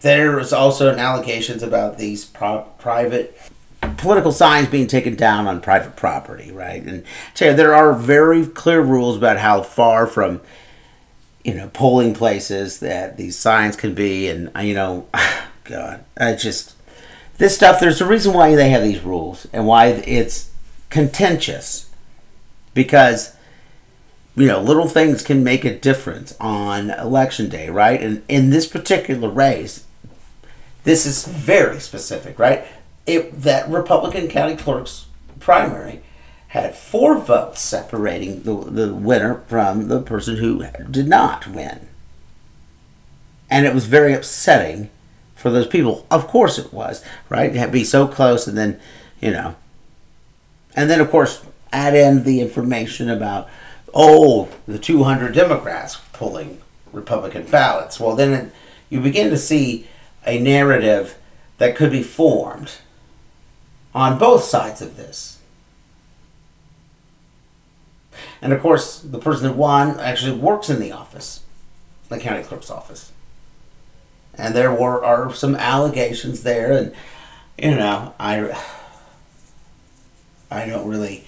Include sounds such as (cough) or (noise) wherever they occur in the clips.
there was also allegations about these pro- private political signs being taken down on private property, right? And so there are very clear rules about how far from you know polling places that these signs can be, and you know, (sighs) God, I just this stuff. There's a reason why they have these rules and why it's contentious because you know little things can make a difference on election day, right? And in this particular race, this is very specific, right? It that Republican county clerk's primary had four votes separating the, the winner from the person who did not win. And it was very upsetting for those people. Of course it was, right? To be so close and then, you know. And then, of course, add in the information about, oh, the 200 Democrats pulling Republican ballots. Well, then you begin to see a narrative that could be formed on both sides of this. And of course, the person that won actually works in the office, the county clerk's office. And there were are some allegations there, and you know, I I don't really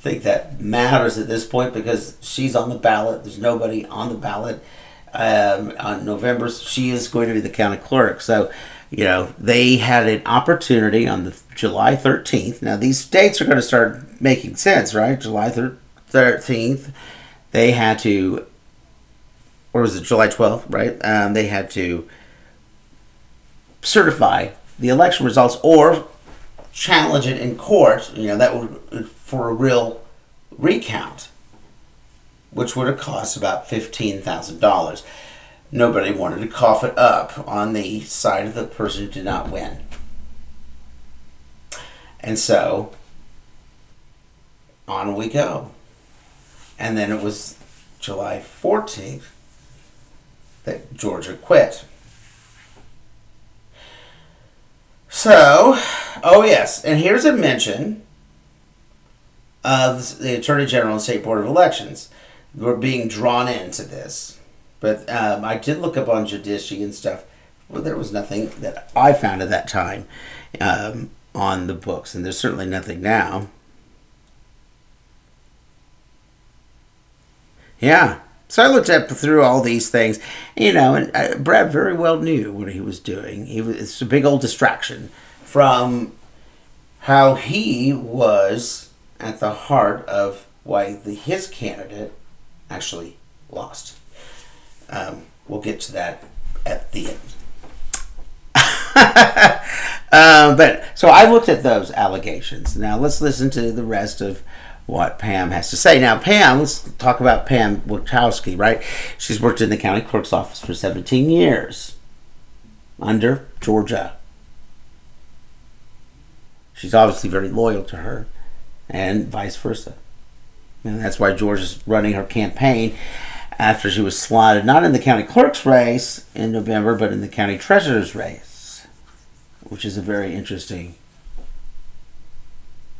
think that matters at this point because she's on the ballot. There's nobody on the ballot um, on November. She is going to be the county clerk. So, you know, they had an opportunity on the July 13th. Now, these dates are going to start making sense, right? July 13th, they had to, or was it July 12th, right? Um, they had to certify the election results or challenge it in court. You know, that would for a real recount which would have cost about $15,000. Nobody wanted to cough it up on the side of the person who did not win. And so, on we go. And then it was July 14th that Georgia quit. So, oh yes, and here's a mention of the Attorney General and State Board of Elections were being drawn into this. But um, I did look up on Judici and stuff. Well, there was nothing that I found at that time um, on the books, and there's certainly nothing now. Yeah. So I looked up through all these things, you know, and uh, Brad very well knew what he was doing. He was it's a big old distraction from how he was at the heart of why the his candidate actually lost. Um, we'll get to that at the end. um, (laughs) but so I looked at those allegations. Now let's listen to the rest of what Pam has to say. Now, Pam, let's talk about Pam Witkowski, right? She's worked in the county clerk's office for 17 years under Georgia. She's obviously very loyal to her, and vice versa. And that's why George is running her campaign after she was slotted not in the county clerk's race in November, but in the county treasurer's race, which is a very interesting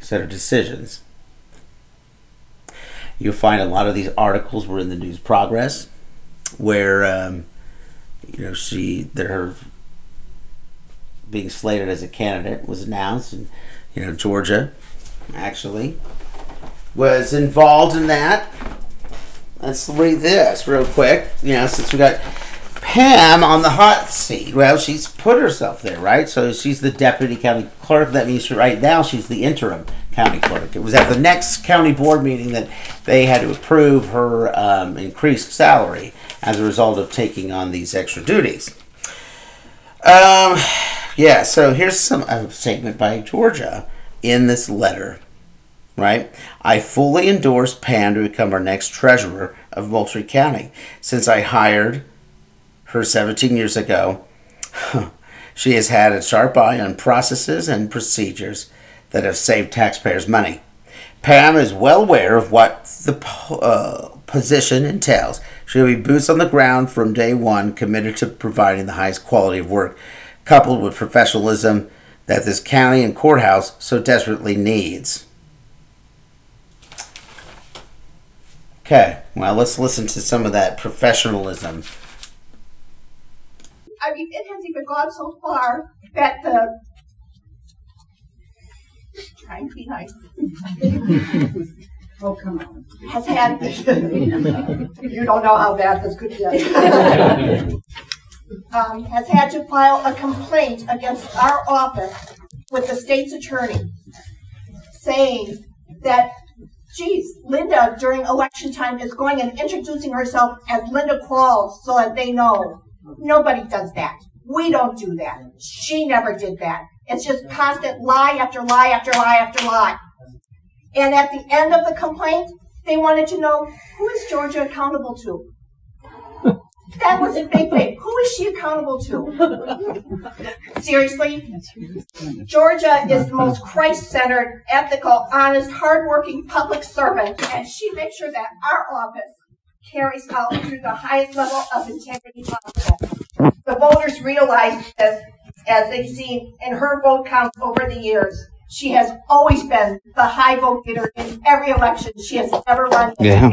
set of decisions. You'll find a lot of these articles were in the News Progress, where um, you know she that her being slated as a candidate was announced, and you know Georgia actually was involved in that. Let's read this real quick. You know, since we got Pam on the hot seat. Well, she's put herself there, right? So she's the deputy county clerk. That means right now she's the interim county clerk. It was at the next county board meeting that they had to approve her um, increased salary as a result of taking on these extra duties. Um, yeah, so here's some a statement by Georgia in this letter right? I fully endorse Pam to become our next treasurer of Moultrie County. Since I hired her 17 years ago, (laughs) she has had a sharp eye on processes and procedures that have saved taxpayers money. Pam is well aware of what the uh, position entails. She will be boots on the ground from day one, committed to providing the highest quality of work, coupled with professionalism that this county and courthouse so desperately needs. Okay, well, let's listen to some of that professionalism. I mean, it has even gone so far that the trying to be nice. Oh, come on. Has had (laughs) you don't know how bad this could get. um, has had to file a complaint against our office with the state's attorney, saying that, geez, Linda during election time is going and introducing herself as Linda Qualls so that they know. Nobody does that. We don't do that. She never did that. It's just constant lie after lie after lie after lie. And at the end of the complaint, they wanted to know who is Georgia accountable to? That was a big thing. Who is she accountable to? (laughs) Seriously? Georgia is the most Christ centered, ethical, honest, hardworking public servant, and she makes sure that our office carries out through the highest level of integrity possible. The voters realize this as they've seen in her vote count over the years. She has always been the high vote getter in every election she has ever run. Yeah.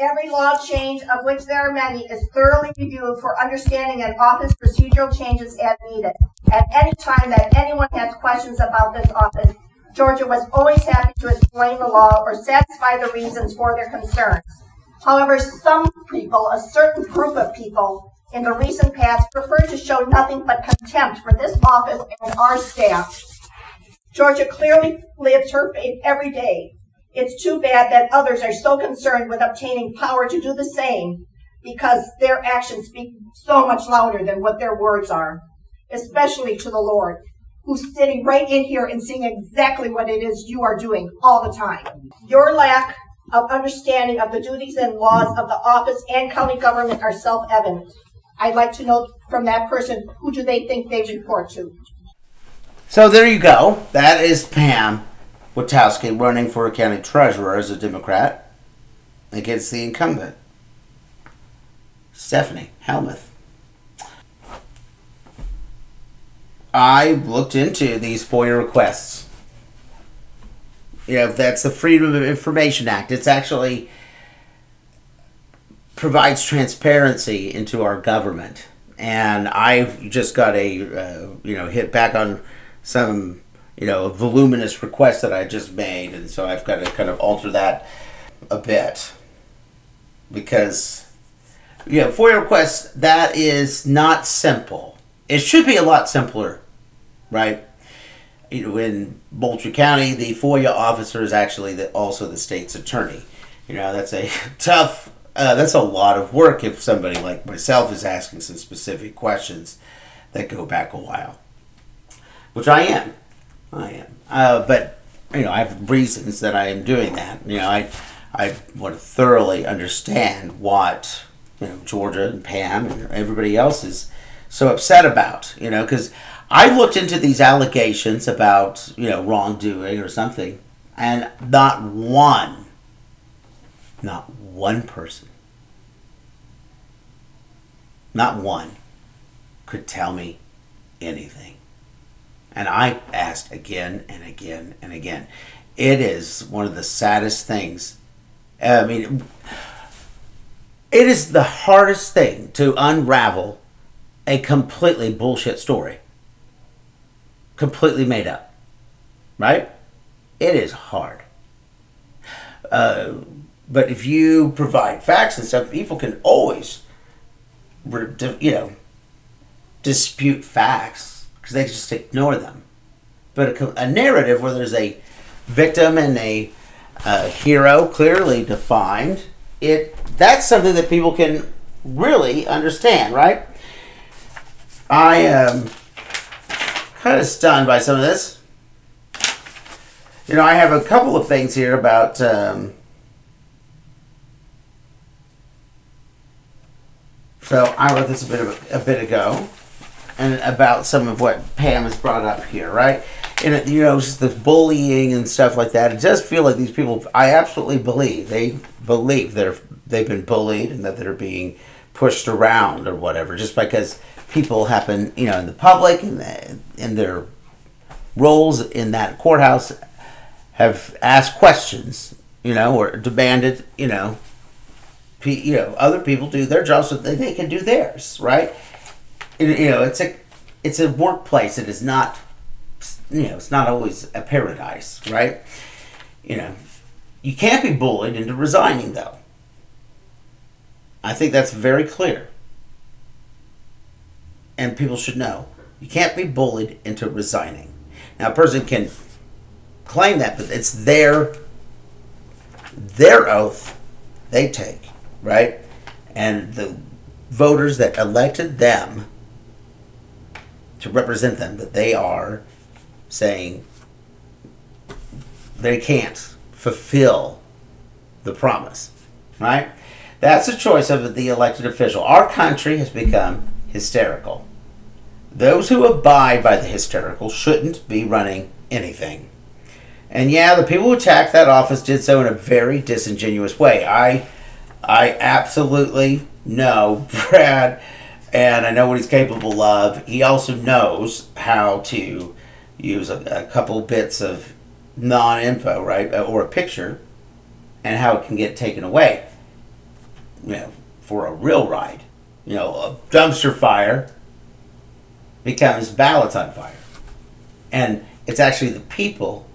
Every law change, of which there are many, is thoroughly reviewed for understanding and office procedural changes as needed. At any time that anyone has questions about this office, Georgia was always happy to explain the law or satisfy the reasons for their concerns. However, some people, a certain group of people in the recent past, prefer to show nothing but contempt for this office and our staff. Georgia clearly lives her faith every day. It's too bad that others are so concerned with obtaining power to do the same because their actions speak so much louder than what their words are, especially to the Lord, who's sitting right in here and seeing exactly what it is you are doing all the time. Your lack of understanding of the duties and laws of the office and county government are self-evident. I'd like to know from that person, who do they think they report to? So there you go. That is Pam Witowski running for county treasurer as a Democrat against the incumbent, Stephanie Helmuth. I looked into these FOIA requests. You know, that's the Freedom of Information Act. It's actually provides transparency into our government. And I just got a, uh, you know, hit back on some, you know, voluminous request that I just made. And so I've got to kind of alter that a bit. Because, you know, FOIA requests, that is not simple. It should be a lot simpler, right? You know, in Moultrie County, the FOIA officer is actually the, also the state's attorney. You know, that's a (laughs) tough uh, that's a lot of work if somebody like myself is asking some specific questions that go back a while, which I am. I am. Uh, but you know, I have reasons that I am doing that. You know, I I want to thoroughly understand what you know Georgia and Pam and everybody else is so upset about. You know, because I've looked into these allegations about you know wrongdoing or something, and not one, not one person, not one, could tell me anything. And I asked again and again and again. It is one of the saddest things. I mean, it is the hardest thing to unravel a completely bullshit story. Completely made up. Right? It is hard. Uh, but if you provide facts and stuff, people can always, you know, dispute facts because they just ignore them. But a, a, narrative where there's a victim and a hero clearly defined, it that's something that people can really understand, right? I am kind of stunned by some of this. You know, I have a couple of things here about. Um, So I wrote this a bit of a, bit ago, and about some of what Pam has brought up here, right? And it, you know, just the bullying and stuff like that. It does feel like these people. I absolutely believe they believe they're they've been bullied and that they're being pushed around or whatever, just because people happen, you know, in the public and uh, in their roles in that courthouse have asked questions, you know, or demanded, you know, you know, other people do their jobs so that they can do theirs, right? It- you know, it's a it's a workplace that is not, you know, it's not always a paradise, right? You know, you can't be bullied into resigning, though. I think that's very clear, and people should know you can't be bullied into resigning. Now, a person can claim that, but it's their their oath they take, right? And the voters that elected them to represent them that they are saying they can't fulfill the promise, right? That's a choice of the elected official. Our country has become hysterical. Those who abide by the hysterical shouldn't be running anything. And yeah, the people who attacked that office did so in a very disingenuous way. I I absolutely know (laughs) Brad and I know what he's capable of. He also knows how to use a, a couple bits of non-info, right, or a picture, and how it can get taken away. You know, for a real ride. You know, a dumpster fire becomes ballots on fire, and it's actually the people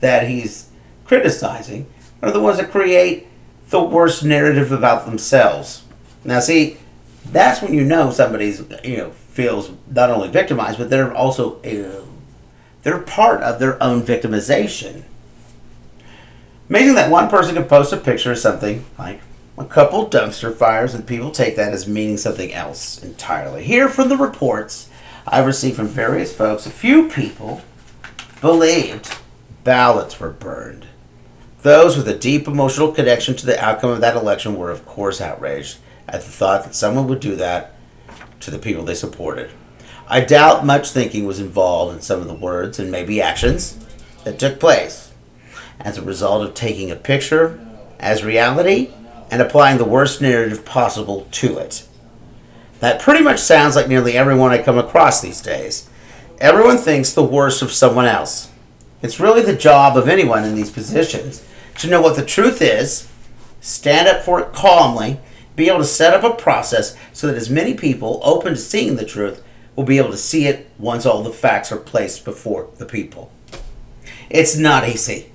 that he's criticizing are the ones that create the worst narrative about themselves. Now, see that's when you know somebody's you know feels not only victimized but they're also uh, they're part of their own victimization. Amazing that one person can post a picture of something like a couple dumpster fires and people take that as meaning something else entirely. Here from the reports i've received from various folks a few people believed ballots were burned. Those with a deep emotional connection to the outcome of that election were of course outraged at the thought that someone would do that to the people they supported. I doubt much thinking was involved in some of the words and maybe actions that took place as a result of taking a picture as reality and applying the worst narrative possible to it. That pretty much sounds like nearly everyone I come across these days. Everyone thinks the worst of someone else. It's really the job of anyone in these positions to know what the truth is, stand up for it calmly, be able to set up a process so that as many people open to seeing the truth will be able to see it once all the facts are placed before the people. It's not easy.